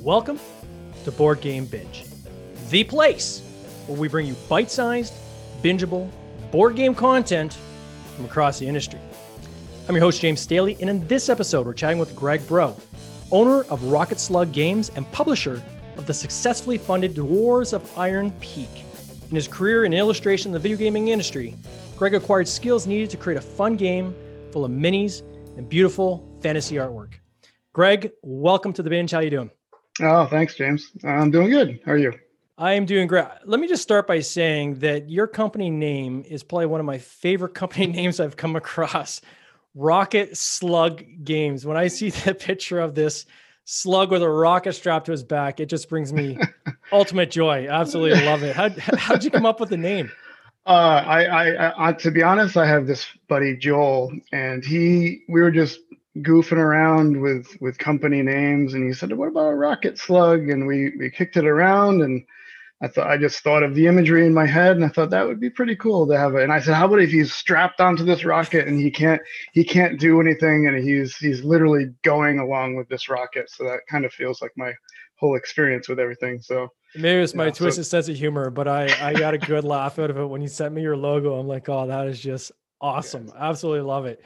Welcome to Board Game Binge, the place where we bring you bite sized, bingeable board game content from across the industry. I'm your host, James Staley, and in this episode, we're chatting with Greg Bro, owner of Rocket Slug Games and publisher of the successfully funded Dwarves of Iron Peak. In his career in illustration in the video gaming industry, Greg acquired skills needed to create a fun game full of minis and beautiful fantasy artwork. Greg, welcome to the bench. How you doing? Oh, thanks, James. I'm doing good. How are you? I am doing great. Let me just start by saying that your company name is probably one of my favorite company names I've come across. Rocket Slug Games. When I see the picture of this slug with a rocket strapped to his back, it just brings me ultimate joy. Absolutely love it. How how'd you come up with the name? Uh, I, I, I, to be honest, I have this buddy Joel, and he, we were just goofing around with with company names and he said what about a rocket slug? And we we kicked it around and i thought i just thought of the imagery in my head and i thought that would be pretty cool to have it and i said how about if he's strapped onto this rocket and he can't he can't do anything and he's he's literally going along with this rocket? So that kind of feels like my whole experience with everything so maybe it's my yeah, twisted so, sense of humor but i i got a good laugh out of it when you sent me your logo i'm like oh that is just awesome yes. absolutely love it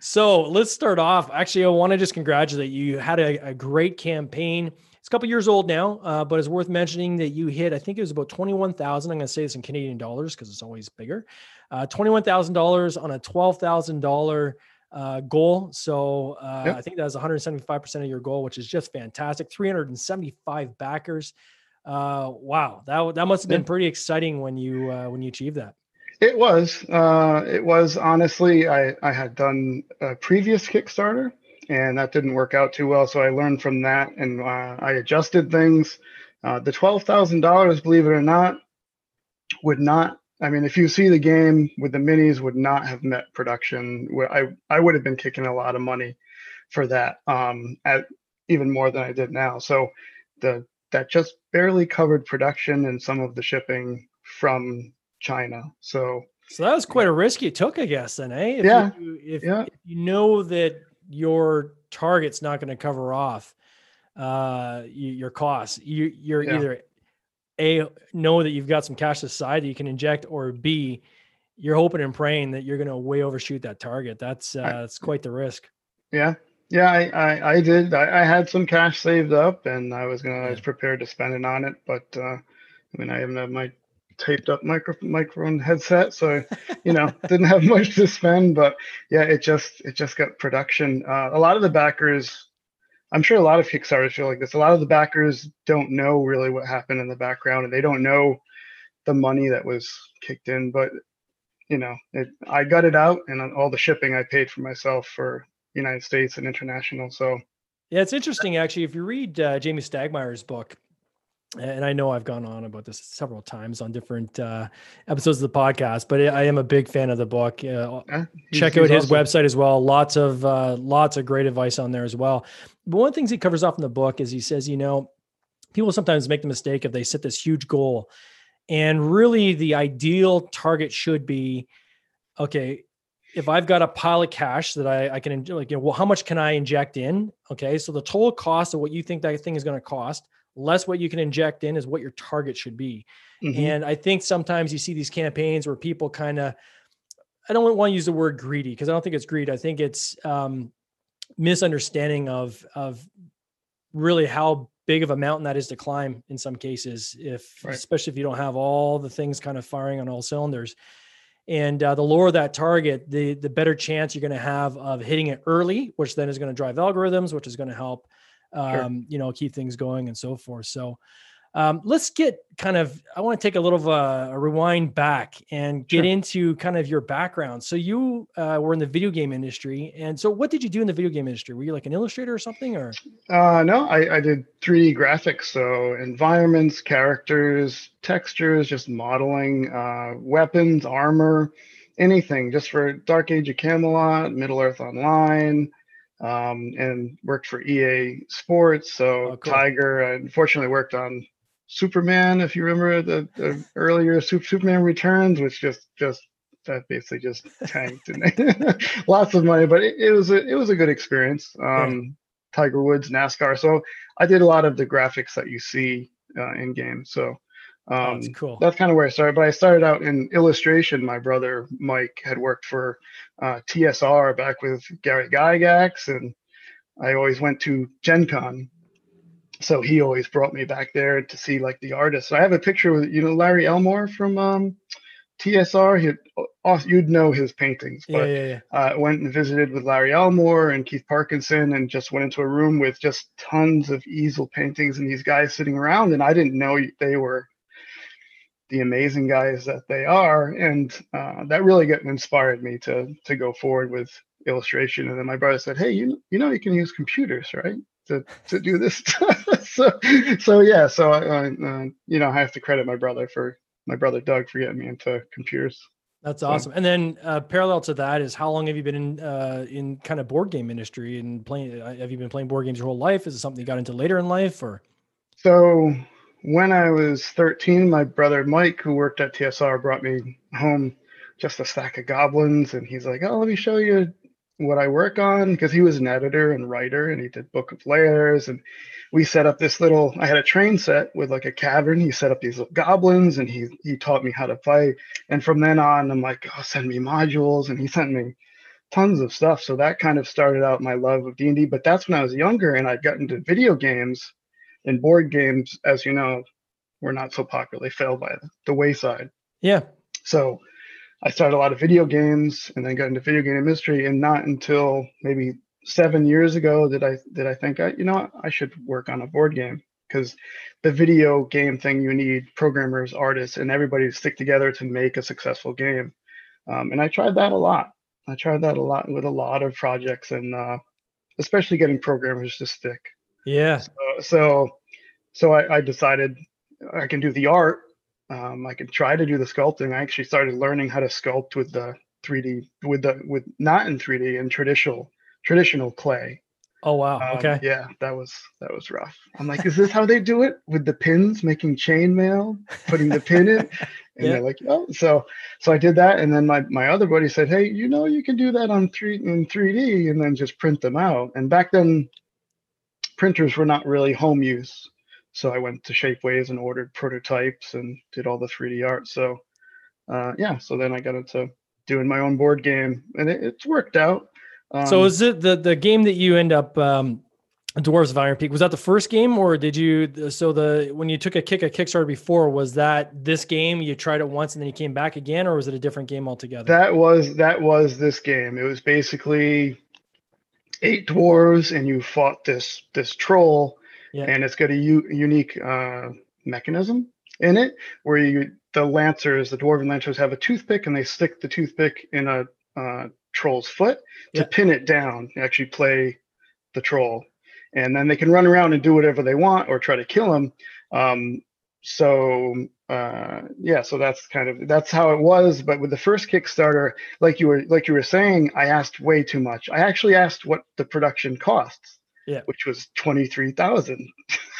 so let's start off. Actually, I want to just congratulate you. You had a, a great campaign. It's a couple years old now, uh, but it's worth mentioning that you hit. I think it was about twenty-one thousand. I'm going to say this in Canadian dollars because it's always bigger. Uh, twenty-one thousand dollars on a twelve thousand dollar uh, goal. So uh, yep. I think that's 175 percent of your goal, which is just fantastic. 375 backers. Uh, wow, that that must have been pretty exciting when you uh, when you achieved that. It was. Uh, it was honestly. I I had done a previous Kickstarter, and that didn't work out too well. So I learned from that, and uh, I adjusted things. Uh, the twelve thousand dollars, believe it or not, would not. I mean, if you see the game with the minis, would not have met production. I I would have been kicking a lot of money for that, um, at even more than I did now. So the that just barely covered production and some of the shipping from China. So so that was quite a risk you took, I guess. Then, eh? If yeah. You, if, yeah. if you know that your target's not going to cover off uh, your costs, you, you're yeah. either a know that you've got some cash aside that you can inject, or b you're hoping and praying that you're going to way overshoot that target. That's uh, that's quite the risk. Yeah, yeah, I I, I did. I, I, had some cash saved up, and I was gonna I was prepared to spend it on it, but uh, I mean I haven't had my taped up micro, microphone headset, so you know didn't have much to spend. But yeah, it just it just got production. Uh, a lot of the backers, I'm sure a lot of Kickstarters feel like this. A lot of the backers don't know really what happened in the background, and they don't know the money that was kicked in. But you know, it, I got it out, and all the shipping I paid for myself for United States and international. So. Yeah, it's interesting actually. If you read uh, Jamey Stegmaier's book, and I know I've gone on about this several times on different uh, episodes of the podcast, but I am a big fan of the book. Uh, yeah, check out his awesome. website as well. Lots of uh, lots of great advice on there as well. But one of the things he covers off in the book is he says, you know, people sometimes make the mistake if they set this huge goal, and really the ideal target should be, okay, if I've got a pile of cash that I, I can like, you know, well, how much can I inject in? Okay, so the total cost of what you think that thing is going to cost less what you can inject in is what your target should be. Mm-hmm. And I think sometimes you see these campaigns where people kind of, I don't want to use the word greedy because I don't think it's greed. I think it's um, misunderstanding of of really how big of a mountain that is to climb in some cases. If right. especially if you don't have all the things kind of firing on all cylinders, and uh, the lower that target, the the better chance you're going to have of hitting it early, which then is going to drive algorithms, which is going to help um, sure. you know, keep things going and so forth. So um, let's get kind of, I want to take a little of a, a rewind back and get sure. into kind of your background. So you uh, were in the video game industry. And so what did you do in the video game industry? Were you like an illustrator or something or? Uh, no, I, I did 3D graphics. So environments, characters, textures, just modeling, uh, weapons, armor, anything just for Dark Age of Camelot, Middle Earth Online, um, and worked for EA Sports. So oh, cool. Tiger, I unfortunately worked on Superman, if you remember the, the earlier Superman Returns, which just just that basically just tanked and lots of money. But it, it, was a it was a good experience. Um, Tiger Woods, NASCAR. So I did a lot of the graphics that you see uh, in game. So um, that's cool. That's kind of where I started. But I started out in illustration. My brother Mike had worked for uh, TSR back with Gary Gygax, and I always went to Gen Con. So he always brought me back there to see like the artists. So I have a picture with you know Larry Elmore from um, TSR. He you'd know his paintings, but yeah, yeah, yeah. Uh, went and visited with Larry Elmore and Keith Parkinson, and just went into a room with just tons of easel paintings and these guys sitting around, and I didn't know they were the amazing guys that they are, and uh, that really got inspired me to to go forward with illustration. And then my brother said, "Hey, you you know you can use computers, right?" To, to do this so so yeah so I, uh, you know I have to credit my brother for my brother Doug for getting me into computers. That's awesome. And then uh, parallel to that is how long have you been in uh, in kind of board game industry and playing? Uh, have you been playing board games your whole life? Is it something you got into later in life or? So when I was 13, my brother Mike, who worked at TSR, brought me home just a stack of goblins, and he's like, "Oh, let me show you what I work on," because he was an editor and writer, and he did Book of Lairs, and we set up this little i had a train set with like a cavern. He set up these little goblins and he he taught me how to play and from then on i'm like oh send me modules and he sent me tons of stuff. So that kind of started out my love of d&d but that's when i was younger and i got into video games and board games as you know were not so popular. They fell by the wayside. Yeah. So i started a lot of video games and then got into video game industry and not until maybe seven years ago that I that I think I you know I should work on a board game because the video game thing you need programmers, artists, and everybody to stick together to make a successful game. Um, and I tried that a lot. I tried that a lot with a lot of projects, and uh, especially getting programmers to stick. Yeah. So so, so I, I, decided I can do the art. Um, I can try to do the sculpting. I actually started learning how to sculpt with the 3D with the with not in 3D in traditional traditional clay. Oh wow. Um, okay. Yeah, that was that was rough. I'm like, is this how they do it with the pins, making chainmail, putting the pin in? And yeah. they're like, oh, so so I did that, and then my my other buddy said, hey, you know, you can do that on three in 3D, and then just print them out. And back then, printers were not really home use, so I went to Shapeways and ordered prototypes and did all the 3D art. So, uh, yeah, so then I got into doing my own board game, and it, it's worked out. Um, so is it the the game that you end up um, Dwarves of Iron Peak? Was that the first game, or did you? So the when you took a kick at Kickstarter before, was that this game? You tried it once and then you came back again, or was it a different game altogether? That was that was this game. It was basically eight dwarves, and you fought this this troll, yeah. and it's got a u- unique uh, mechanism in it where you the lancers, the dwarven lancers, have a toothpick, and they stick the toothpick in a uh, troll's foot to pin it down actually play the troll. And then they can run around and do whatever they want or try to kill him um, so uh, yeah so that's kind of that's how it was. But with the first kickstarter like you were like you were saying i asked way too much. I actually asked what the production costs yeah. which was 23000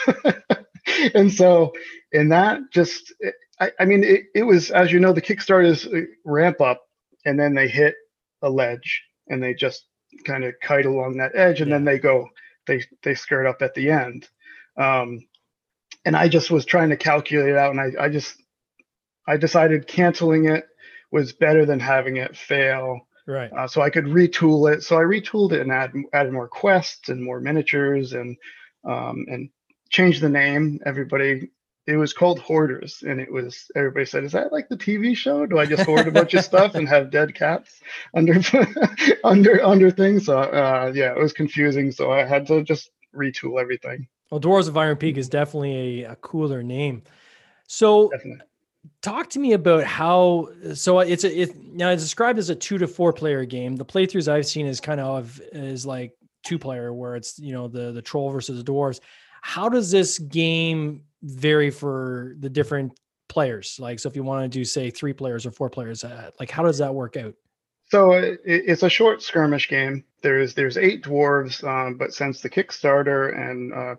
and so in that just i, I mean it, it was as you know the kickstarters uh, ramp up and then they hit a ledge and they just kind of kite along that edge and yeah. then they go they they skirt up at the end. Um, and i just was trying to calculate it out and i, I just i decided canceling it was better than having it fail right uh, so i could retool it so i retooled it and add, added more quests and more miniatures and um, and changed the name everybody it was called Hoarders, and it was everybody said, "Is that like the TV show? Do I just hoard a bunch of stuff and have dead cats under under under things?" So uh, yeah, it was confusing. So I had to just retool everything. Well, Dwarves of Iron Peak is definitely a, a cooler name. So. Definitely. Talk to me about how. So it's a it now it's described as a two to four player game. The playthroughs I've seen is kind of is like two player, where it's you know the the troll versus the dwarves. How does this game vary for the different players? Like, so if you want to do say three players or four players, uh, like how does that work out? So it, it's a short skirmish game. There's there's eight dwarves, um, but since the Kickstarter and uh,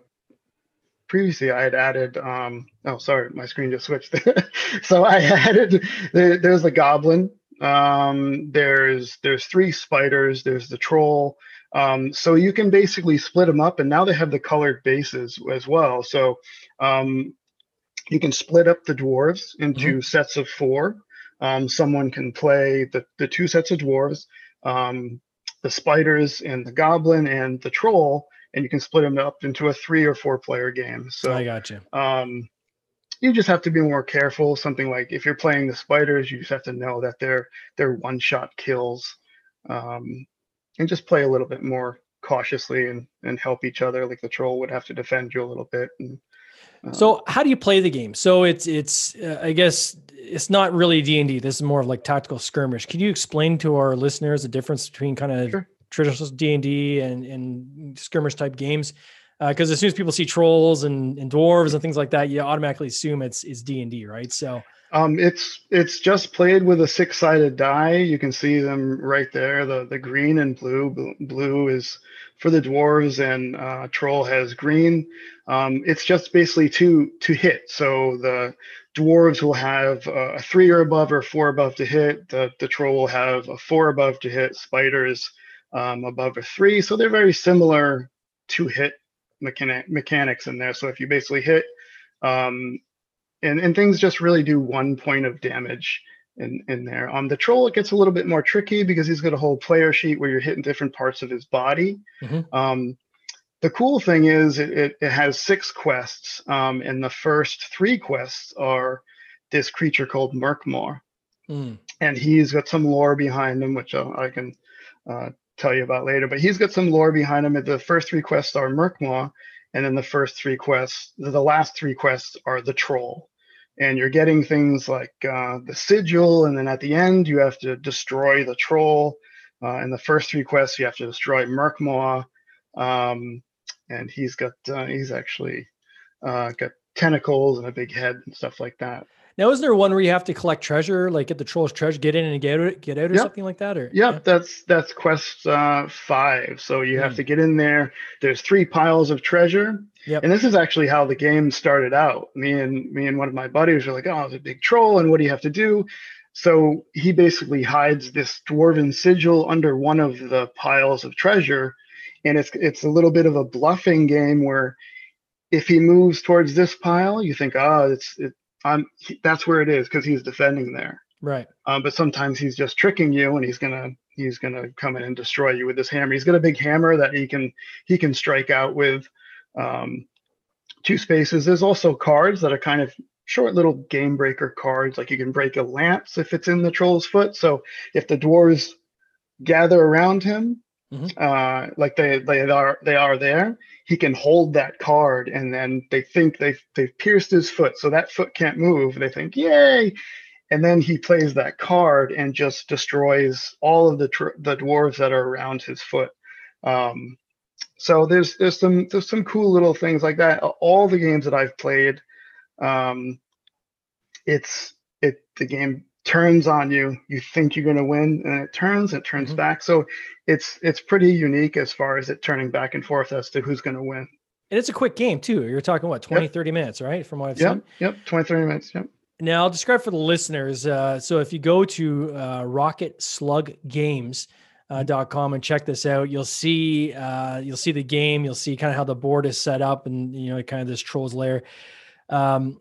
previously I had added. Um, oh, sorry, my screen just switched. so I added. There, there's the goblin Um, there's there's three spiders. There's the troll. Um, so you can basically split them up, and now they have the colored bases as well. So um, you can split up the dwarves into mm-hmm. sets of four. Um, someone can play the, the two sets of dwarves, um, the spiders and the goblin and the troll, and you can split them up into a three or four player game. So I got you. Um, you just have to be more careful. Something like if you're playing the spiders, you just have to know that they're they're one shot kills, um, and just play a little bit more cautiously and and help each other. Like the troll would have to defend you a little bit. And, um, so how do you play the game? So it's it's uh, I guess it's not really D and D. This is more of like tactical skirmish. Can you explain to our listeners the difference between kind of sure. Traditional D and D and skirmish type games? because uh, as soon as people see trolls and, and dwarves and things like that, you automatically assume it's it's D and D, right? So um, it's it's just played with a six sided die. You can see them right there. The the green and blue. Blue is for the dwarves, and uh, troll has green. Um, it's just basically to to hit. So the dwarves will have a three or above or four above to hit. The the troll will have a four above to hit. Spiders um, above a three. So they're very similar to hit mechanic mechanics in there. So if you basically hit, um, and and things just really do one point of damage in in there. Um, the troll it gets a little bit more tricky because he's got a whole player sheet where you're hitting different parts of his body. Mm-hmm. Um, the cool thing is it, it, it has six quests, um, and the first three quests are this creature called Murkmaw, mm. and he's got some lore behind him, which uh, I can uh, tell you about later. But he's got some lore behind him. The first three quests are Murkmaw, and then the first three quests, the last three quests are the Troll. And you're getting things like uh, the sigil, and then at the end you have to destroy the troll. Uh, in the first three quests, you have to destroy Murkmaw, um, and he's got uh, he's actually uh, got tentacles and a big head and stuff like that. Now, isn't there one where you have to collect treasure, like get the troll's treasure, get in and get out, get out, or yep. something like that? Or yep, yeah, that's that's quest uh, five. So you have hmm. to get in there. There's three piles of treasure. Yep. And this is actually how the game started out. Me and me and one of my buddies were like, "Oh, it's a big troll, and what do you have to do?" So he basically hides this dwarven sigil under one of the piles of treasure, and it's it's a little bit of a bluffing game where if he moves towards this pile, you think, oh, it's it, I'm he, that's where it is because he's defending there. Right. Um, but sometimes he's just tricking you, and he's gonna he's gonna come in and destroy you with this hammer. He's got a big hammer that he can he can strike out with um, two spaces. There's also cards that are kind of short little game breaker cards. Like you can break a lance if it's in the troll's foot. So if the dwarves gather around him, mm-hmm. uh, like they they are they are there, he can hold that card and then they think they've they've pierced his foot so that foot can't move. They think yay! And then he plays that card and just destroys all of the tr- the dwarves that are around his foot. Um, so there's there's some there's some cool little things like that. All the games that i've played um, it's it the game turns on you you think you're going to win and it turns it turns mm-hmm. back. So it's it's pretty unique as far as it turning back and forth as to who's going to win. And it's a quick game too. You're talking what 20 yep. 30 minutes right from what i've yep. seen? yep 20 30 minutes yep. Now i'll describe for the listeners uh, so if you go to uh, rocket slug games uh, dot com and check this out you'll see uh, you'll see the game you'll see kind of how the board is set up and you know kind of this trolls layer. Um,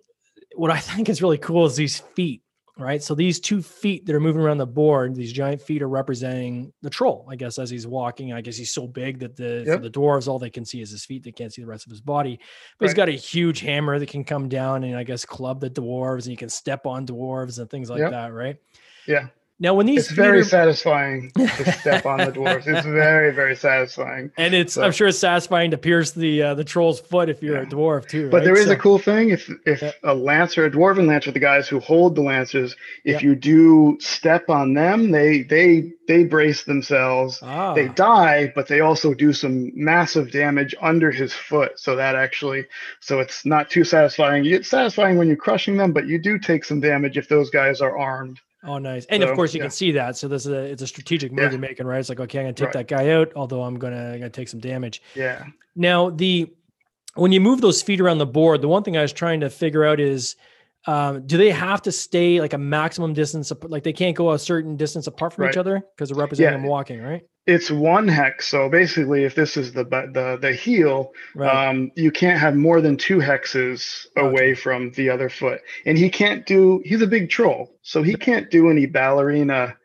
what i think is really cool is these feet right? So these two feet that are moving around the board, these giant feet are representing the troll, I guess, as he's walking. I guess he's so big that the yep. the dwarves all they can see is his feet; they can't see the rest of his body. But right. he's got a huge hammer that can come down and I guess club the dwarves, and you can step on dwarves and things like yep. that, right? Yeah. Now, when these it's very satisfying to step on the dwarves. It's very, very satisfying. And it's so. I'm sure it's satisfying to pierce the uh, the troll's foot if you're yeah. a dwarf too. But right? there is so... a cool thing if if yeah. a lancer, a dwarven lancer, the guys who hold the lancers, if yeah. you do step on them, they they they brace themselves. Ah. They die, but they also do some massive damage under his foot. So that actually, so it's not too satisfying. It's satisfying when you're crushing them, but you do take some damage if those guys are armed. Oh, nice. And so, of course, you yeah. can see that. So this is a it's a strategic move yeah. you're making, right? It's like, okay, I'm gonna take right. that guy out, although I'm gonna, I'm gonna take some damage. Yeah. Now the when you move those feet around the board, the one thing I was trying to figure out is um, do they have to stay like a maximum distance? Like they can't go a certain distance apart from right. each other because they're representing yeah. them walking, right? It's one hex. So basically, if this is the the the heel, right. um, you can't have more than two hexes away from the other foot. And he can't do. He's a big troll, so he can't do any ballerina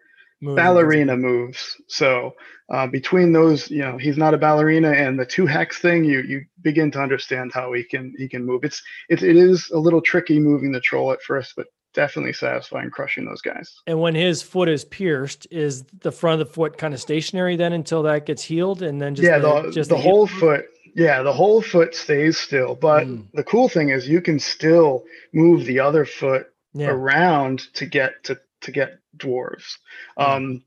moves. ballerina moves. So uh, between those, you know, he's not a ballerina, and the two hex thing, you you begin to understand how he can he can move. It's it, it is a little tricky moving the troll at first, but definitely satisfying crushing those guys. And when his foot is pierced, is the front of the foot kind of stationary then until that gets healed, and then just yeah, the, the just the, the whole foot. Yeah, the whole foot stays still. But mm. the cool thing is you can still move the other foot yeah. around to get to to get dwarves. Mm. Um,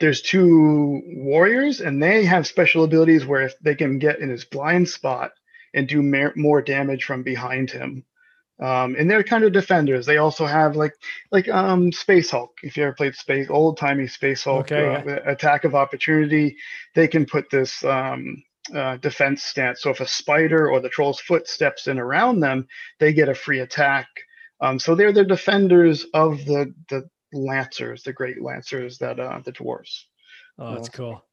there's two warriors, and they have special abilities where if they can get in his blind spot and do mer- more damage from behind him. Um, and they're kind of defenders. They also have like like um, Space Hulk. If you ever played Space old timey Space Hulk, okay, uh, yeah. attack of opportunity, they can put this um, uh, defense stance. So if a spider or the troll's foot steps in around them, they get a free attack. Um, so they're the defenders of the the lancers, the great lancers that uh the dwarves. Oh, that's cool.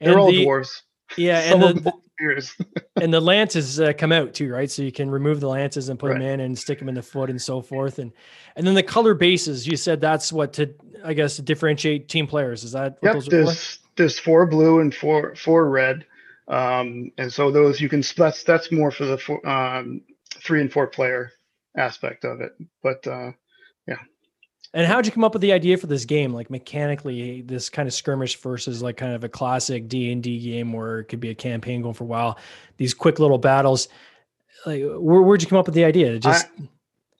They're all the, dwarves. Yeah, and the, and the lances uh, come out too, right? So you can remove the lances and put right. them in and stick them in the foot and so forth. And and then the color bases, you said that's what to I guess to differentiate team players. Is that yep, there's there's four blue and four four red. Um, and so those you can that's that's more for the four, um, three and four player aspect of it. But uh. And how'd you come up with the idea for this game? Like mechanically, this kind of skirmish versus like kind of a classic D and D game where it could be a campaign going for a while. These quick little battles. Like, where, would you come up with the idea? Just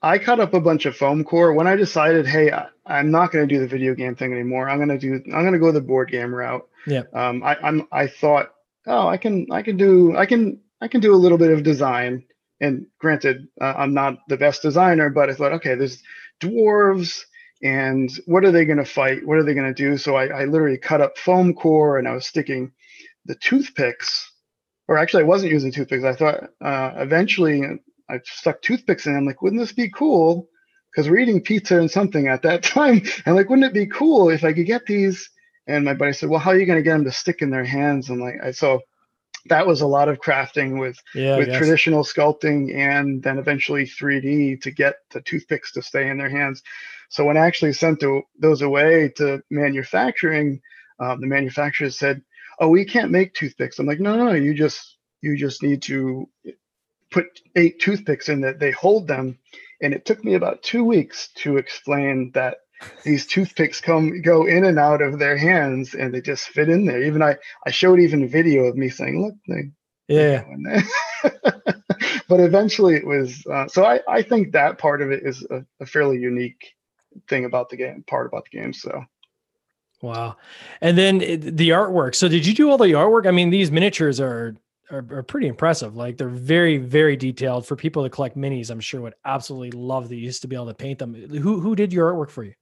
I, I cut up a bunch of foam core when I decided, hey, I, am not going to do the video game thing anymore. I'm going to do. I'm going to go the board game route. Yeah. Um. I, I'm. I thought, oh, I can. I can do. I can. I can do a little bit of design. And granted, uh, I'm not the best designer, but I thought, okay, there's dwarves and what are they going to fight? What are they going to do? So I, I, literally cut up foam core and I was sticking the toothpicks, or actually I wasn't using toothpicks. I thought uh, eventually I stuck toothpicks in. I'm like, wouldn't this be cool? Because we're eating pizza and something at that time. And like, wouldn't it be cool if I could get these? And my buddy said, well, how are you going to get them to stick in their hands? And like, I so that was a lot of crafting with yeah, with traditional sculpting and then eventually 3D to get the toothpicks to stay in their hands. So when I actually sent the, those away to manufacturing, um, the manufacturers said, "Oh, we can't make toothpicks." I'm like, "No, no, no. You just you just need to put eight toothpicks in that they hold them." And it took me about two weeks to explain that these toothpicks come go in and out of their hands and they just fit in there. Even I I showed even a video of me saying, look, they yeah. but eventually it was uh, so I, I think that part of it is a, a fairly unique thing about the game, part about the game. So wow. And then the artwork. So did you do all the artwork? I mean, these miniatures are are, are, pretty impressive. Like they're very, very detailed for people that collect minis. I'm sure would absolutely love these to be able to paint them. Who who did your artwork for you?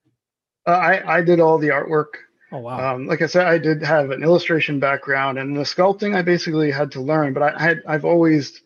Uh, I I did all the artwork. Oh wow! Um, like I said, I did have an illustration background, and the sculpting I basically had to learn. But I had I've always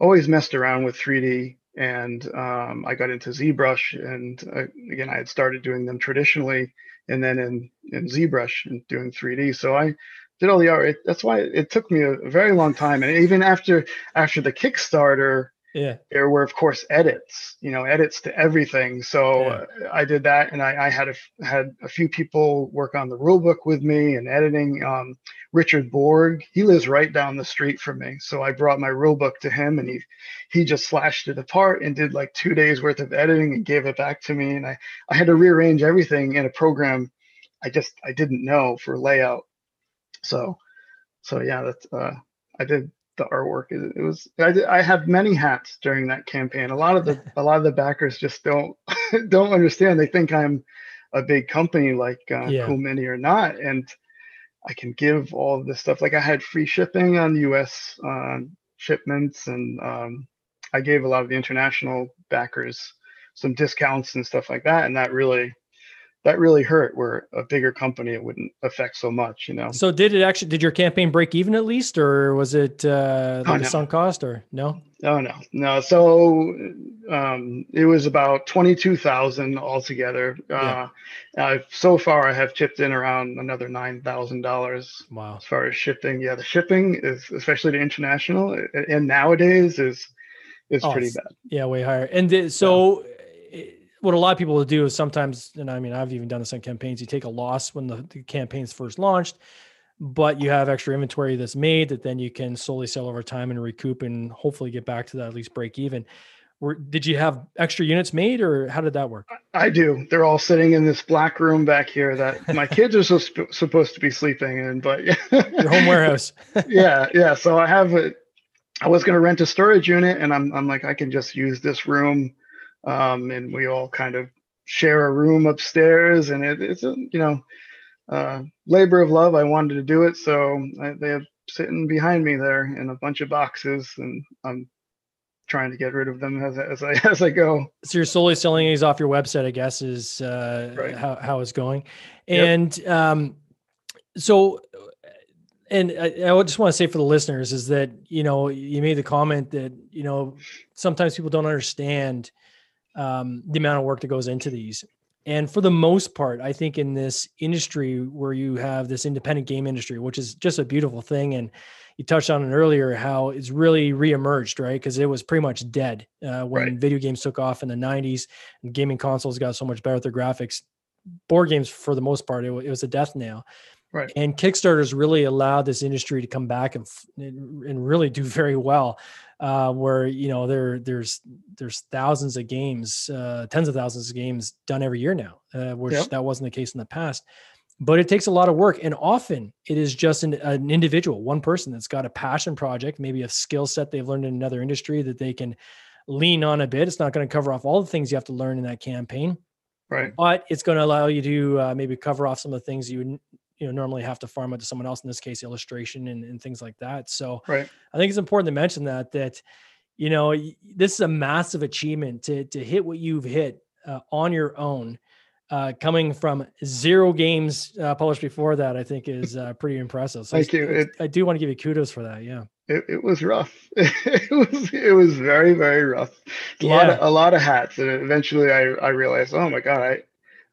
always messed around with 3D, and um, I got into ZBrush, and uh, again I had started doing them traditionally, and then in in ZBrush and doing 3D. So I did all the art. It, that's why it took me a, a very long time, and even after after the Kickstarter yeah. There were of course edits you know edits to everything. So yeah. uh, i did that and i, I had a, had a few people work on the rule book with me and editing. Um, richard borg he lives right down the street from me. So i brought my rule book to him and he he just slashed it apart and did like two days worth of editing and gave it back to me. And i i had to rearrange everything in a program i just i didn't know for layout. So so yeah that's uh i did the artwork. It, it was I, I had many hats during that campaign. A lot of the a lot of the backers just don't don't understand. They think I'm a big company like uh, yeah. Cool Mini or not, and I can give all this stuff. Like I had free shipping on U.S. Uh, shipments, and um, I gave a lot of the international backers some discounts and stuff like that, and that really that really hurt. Where a bigger company, it wouldn't affect so much, you know. So did it actually? Did your campaign break even at least, or was it uh, like Oh, a sunk cost, or no? No, no, no. So um, it was about twenty-two thousand altogether. Yeah. Uh, uh, so far, I have chipped in around another nine thousand dollars Wow. as far as shipping. Yeah, the shipping is, especially the international, and nowadays is is Oh, pretty bad. Yeah, way higher. And th- so, eh, what a lot of people will do is sometimes, and I mean, I've even done this on campaigns. You take a loss when the, the campaign's first launched, but you have extra inventory that's made that then you can slowly sell over time and recoup and hopefully get back to that at least break even. Were, did you have extra units made, or how did that work? I do. They're all sitting in this black room back here that my kids are so sp- supposed to be sleeping in, but yeah. Your home warehouse. yeah, yeah. So I have a. I was going to rent a storage unit, and I'm I'm like I can just use this room, um, and we all kind of share a room upstairs, and it, it's a you know, uh, labor of love. I wanted to do it, so I, they have sitting behind me there in a bunch of boxes, and I'm trying to get rid of them as I- as I as I go. so you're slowly selling these off your website, I guess, is uh, Right. how, how it's going. Yep. And um, so, and I, I just want to say for the listeners is that, you know, you made the comment that, you know, sometimes people don't understand um, the amount of work that goes into these. And for the most part, I think in this industry where you have this independent game industry, which is just a beautiful thing. And you touched on it earlier, how it's really reemerged, right? Because it was pretty much dead uh, when Right. video games took off in the 90s and gaming consoles got so much better with their graphics. Board games, for the most part, it, it was a death nail. Right. And Kickstarter's really allowed this industry to come back and and really do very well. Uh, where you know there there's there's thousands of games, uh, tens of thousands of games done every year now, uh, which Yep. that wasn't the case in the past. But it takes a lot of work, and often it is just an, an individual, one person that's got a passion project, maybe a skill set they've learned in another industry that they can lean on a bit. It's not going to cover off all the things you have to learn in that campaign, Right. but it's going to allow you to uh, maybe cover off some of the things you would you know normally have to farm out to someone else in this case illustration and, and things like that so Right. i think it's important to mention that that you know this is a massive achievement to to hit what you've hit uh, on your own uh, coming from zero games uh, published before that i think is uh, pretty impressive so Thank it's- you. it's- i do want to give you kudos for that yeah It, it was rough. it was it was very very rough. A lot of a lot of hats, and eventually I I realized, oh my god, I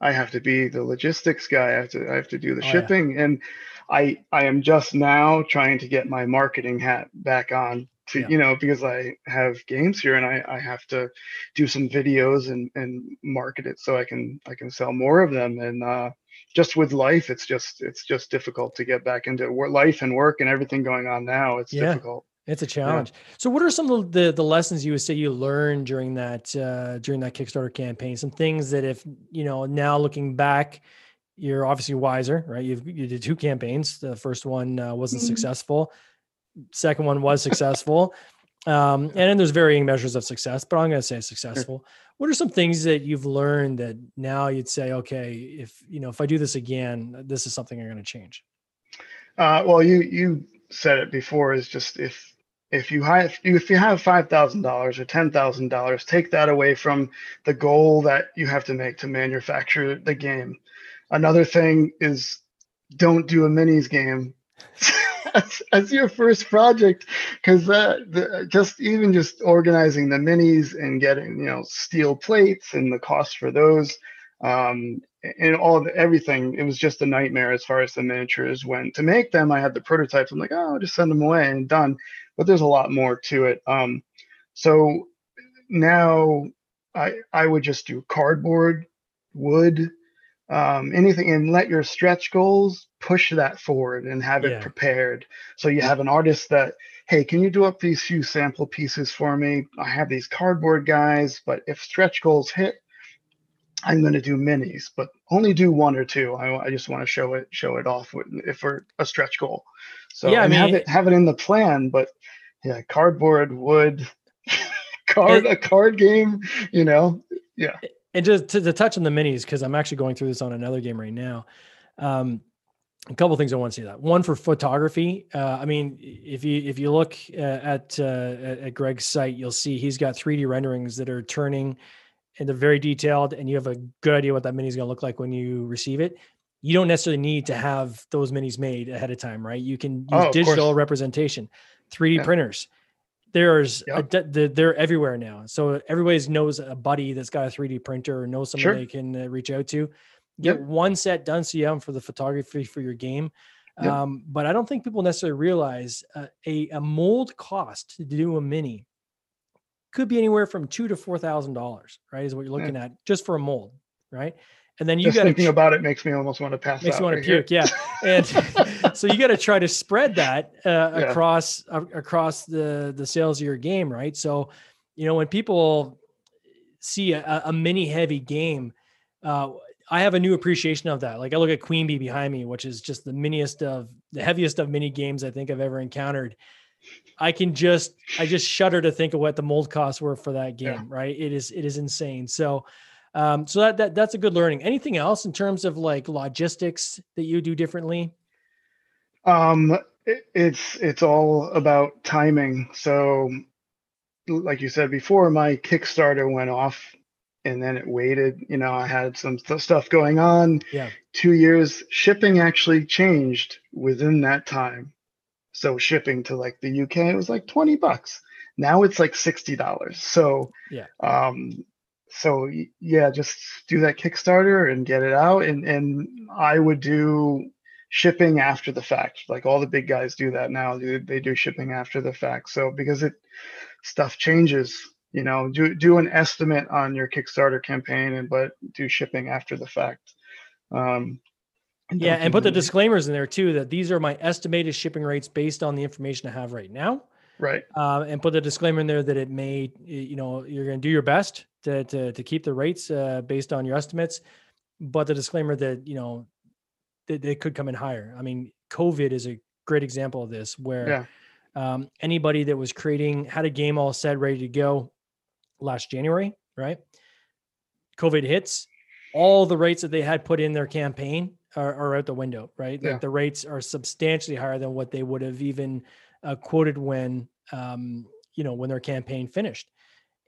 I have to be the logistics guy. I have to I have to do the Oh, yeah. shipping, and I I am just now trying to get my marketing hat back on to Yeah. you know because I have games here and I I have to do some videos and and market it so I can I can sell more of them and. uh just with life it's just it's just difficult to get back into life and work and everything going on now it's Yeah. difficult It's a challenge. So, what are some of the the lessons you would say you learned during that uh, during that Kickstarter campaign? Some things that, if you know, now looking back, you're obviously wiser, right? You've you did two campaigns. The first one uh, wasn't Mhm. successful. Second one was successful. Um, and then there's varying measures of success, but I'm going to say successful. What are some things that you've learned that now you'd say, okay, if you know, if I do this again, this is something I'm going to change? Uh, well, you you said it before. Is just if if you have if you have five thousand dollars or ten thousand dollars, take that away from the goal that you have to make to manufacture the game. Another thing is don't do a minis game as, as your first project because the, just even just organizing the minis and getting you know steel plates and the cost for those um, and all of everything. It was just a nightmare as far as the miniatures went. To make them, I had the prototypes. I'm like, oh, I'll just send them away and done. But there's a lot more to it. Um, so now I I would just do cardboard, wood, um, anything, and let your stretch goals push that forward and have Yeah. it prepared. So you have an artist that, hey, can you do up these few sample pieces for me? I have these cardboard guys, but if stretch goals hit, I'm going to do minis, but only do one or two. I, I just want to show it show it off with, if for a stretch goal. So Yeah, I and have it have it in the plan, but yeah, cardboard, wood, card a card game, you know. Yeah. And just to, to touch on the minis because i'm actually going through this on another game right now um a couple things i want to say that one for photography uh, i mean if you if you look uh, at uh, at at greg's site you'll see he's got 3d renderings that are turning and they're very detailed and you have a good idea what that mini is going to look like when you receive it, you don't necessarily need to have those minis made ahead of time, right? You can use Oh, digital course. representation, 3D Yeah. printers. There's Yep. de- they're everywhere now. So everybody knows a buddy that's got a 3D printer or knows someone Sure. they can uh, reach out to. Get Yep. one set done so you have them for the photography for your game. Yep. Um, but I don't think people necessarily realize uh, a, a mold cost to do a mini could be anywhere from two to four thousand dollars, right? Is what you're Yeah. looking at just for a mold, right? And then you got thinking to about it makes me almost want to pass makes out. you want right to here. puke, yeah. And so you got to try to spread that uh, Yeah. across a- across the the sales of your game, right? So, you know, when people see a, a mini heavy game, uh, I have a new appreciation of that. Like I look at Queen Bee behind me, which is just the miniest of the heaviest of mini games I think I've ever encountered. I can just I just shudder to think of what the mold costs were for that game, Yeah. right? It is it is insane. So um so that, that that's a good learning. Anything else in terms of like logistics that you do differently? Um, it, it's it's all about timing. So, like you said before, my Kickstarter went off, and then it waited. You know, I had some st- stuff going on. Yeah. Two years shipping actually changed within that time. So shipping to like the UK, it was like twenty bucks. Now it's like sixty dollars. So Yeah. Um, so yeah, just do that Kickstarter and get it out. And and I would do shipping after the fact. Like all the big guys do that now. They, do shipping after the fact. So because it stuff changes, you know, do do an estimate on your Kickstarter campaign and but do shipping after the fact. Um, Yeah, and put the disclaimers in there too that these are my estimated shipping rates based on the information I have right now. right. Uh, and put the disclaimer in there that it may, you know, you're going to do your best to, to, to keep the rates uh, based on your estimates, but the disclaimer that, you know, that they could come in higher. I mean, COVID is a great example of this where Yeah. um, anybody that was creating, had a game all set, ready to go last January, right? COVID hits, all the rates that they had put in their campaign are, are out the window, right? Yeah. Like the rates are substantially higher than what they would have even uh, quoted when, um, you know, when their campaign finished.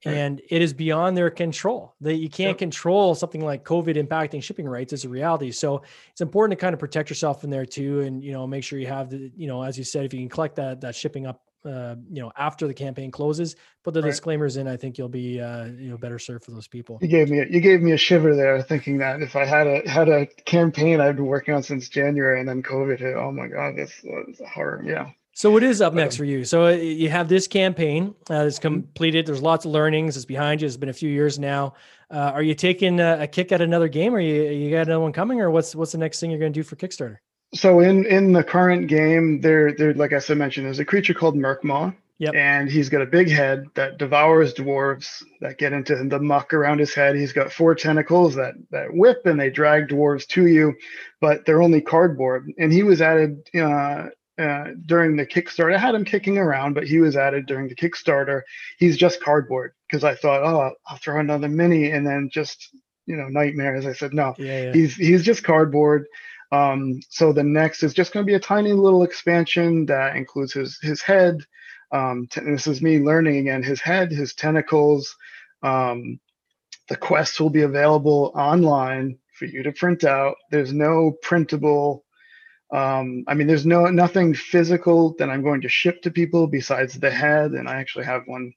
Right. And it is beyond their control. That you can't Yep. control something like COVID impacting shipping rates is a reality. So it's important to kind of protect yourself in there too, and you know, make sure you have the, you know, as you said, if you can collect that that shipping up, uh, you know, after the campaign closes, put the Right. disclaimers in. I think you'll be, uh, you know, better served for those people. You gave me a, you gave me a shiver there, thinking that if I had a had a campaign I've been working on since January and then COVID hit, oh my god, this was a horror. Yeah. So what is up next Um, for you? So uh, you have this campaign uh, that's completed. There's lots of learnings. It's behind you. It's been a few years now. Uh, are you taking a, a kick at another game, or you you got another one coming, or what's what's the next thing you're going to do for Kickstarter? So in in the current game, there there like I said mentioned, there's a creature called Murkmaw. Yep. And he's got a big head that devours dwarves that get into the muck around his head. He's got four tentacles that that whip and they drag dwarves to you, but they're only cardboard. And he was added uh, uh, during the Kickstarter. I had him kicking around, but he was added during the Kickstarter. He's just cardboard because I thought, oh, I'll throw another mini, and then just you know nightmares. I said no Yeah, yeah. he's he's just cardboard um so the next is just going to be a tiny little expansion that includes his his head um t- this is me learning again his head his tentacles um the quests will be available online for you to print out there's no printable um i mean there's no nothing physical that i'm going to ship to people besides the head and i actually have one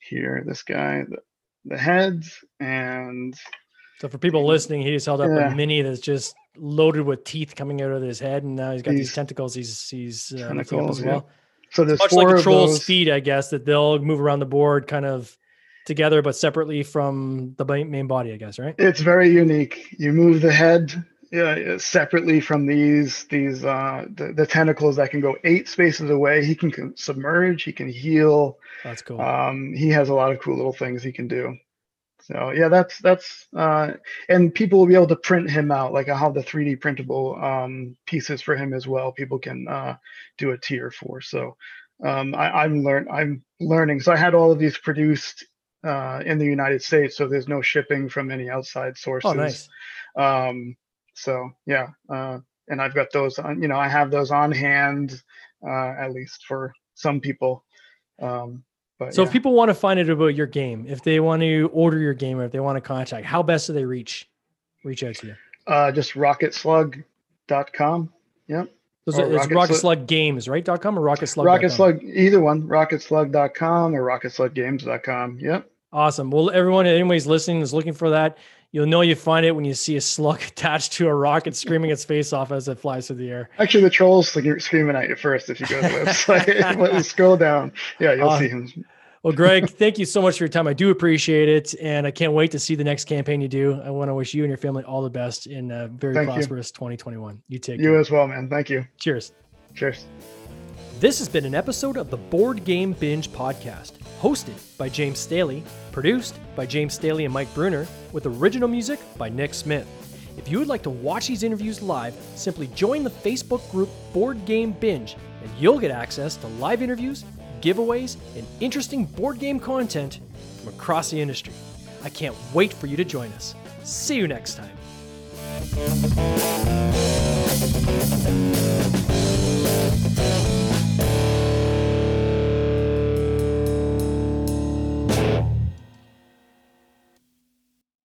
here this guy the, the heads and So for people listening, he just held up Yeah. a mini that's just loaded with teeth coming out of his head, and now he's got these These tentacles. He's he's uh, tentacles, as yeah. well. so there's Much four like a troll's feet, I guess, that they'll move around the board kind of together, but separately from the main body, I guess, right? it's very unique. You move the head uh, separately from these these uh, the, the tentacles that can go eight spaces away. He can submerge. He can heal. That's cool. Um, he has a lot of cool little things he can do. So yeah, that's that's uh, and people will be able to print him out. Like I have the 3D printable um, pieces for him as well. People can uh, do a tier for. So um, I, I'm learn I'm learning. So I had all of these produced uh, in the United States, so there's no shipping from any outside sources. oh, nice. Um, so yeah, uh, and I've got those on, you know, I have those on hand, uh, at least for some people. Um, But So yeah. if people want to find out about your game, if they want to order your game or if they want to contact, how best do they reach reach out to you? uh, just rocketslug.com. Yep. Those Or are, it's Rocket Slug- Slug Games, right? Dot .com or Rocket Slug. Rocket Slug, either one, rocketslug.com or rocketsluggames.com. Yep. Awesome. Well, everyone, anyways, listening is looking for that. You'll know you find it when you see a slug attached to a rocket screaming its face off as it flies through the air. Actually, the trolls like, screaming at you first if you go to the website. You scroll down, yeah, you'll Uh, see him. Well, Greg, thank you so much for your time. I do appreciate it. And I can't wait to see the next campaign you do. I want to wish you and your family all the best in a very Thank you. prosperous 2021. You take You care. as well, man. Thank you. Cheers. Cheers. This has been an episode of the Board Game Binge podcast, hosted by James Staley, produced by James Staley and Mike Bruner, with original music by Nick Smith. If you would like to watch these interviews live, simply join the Facebook group Board Game Binge, and you'll get access to live interviews, giveaways, and interesting board game content from across the industry. I can't wait for you to join us. See you next time.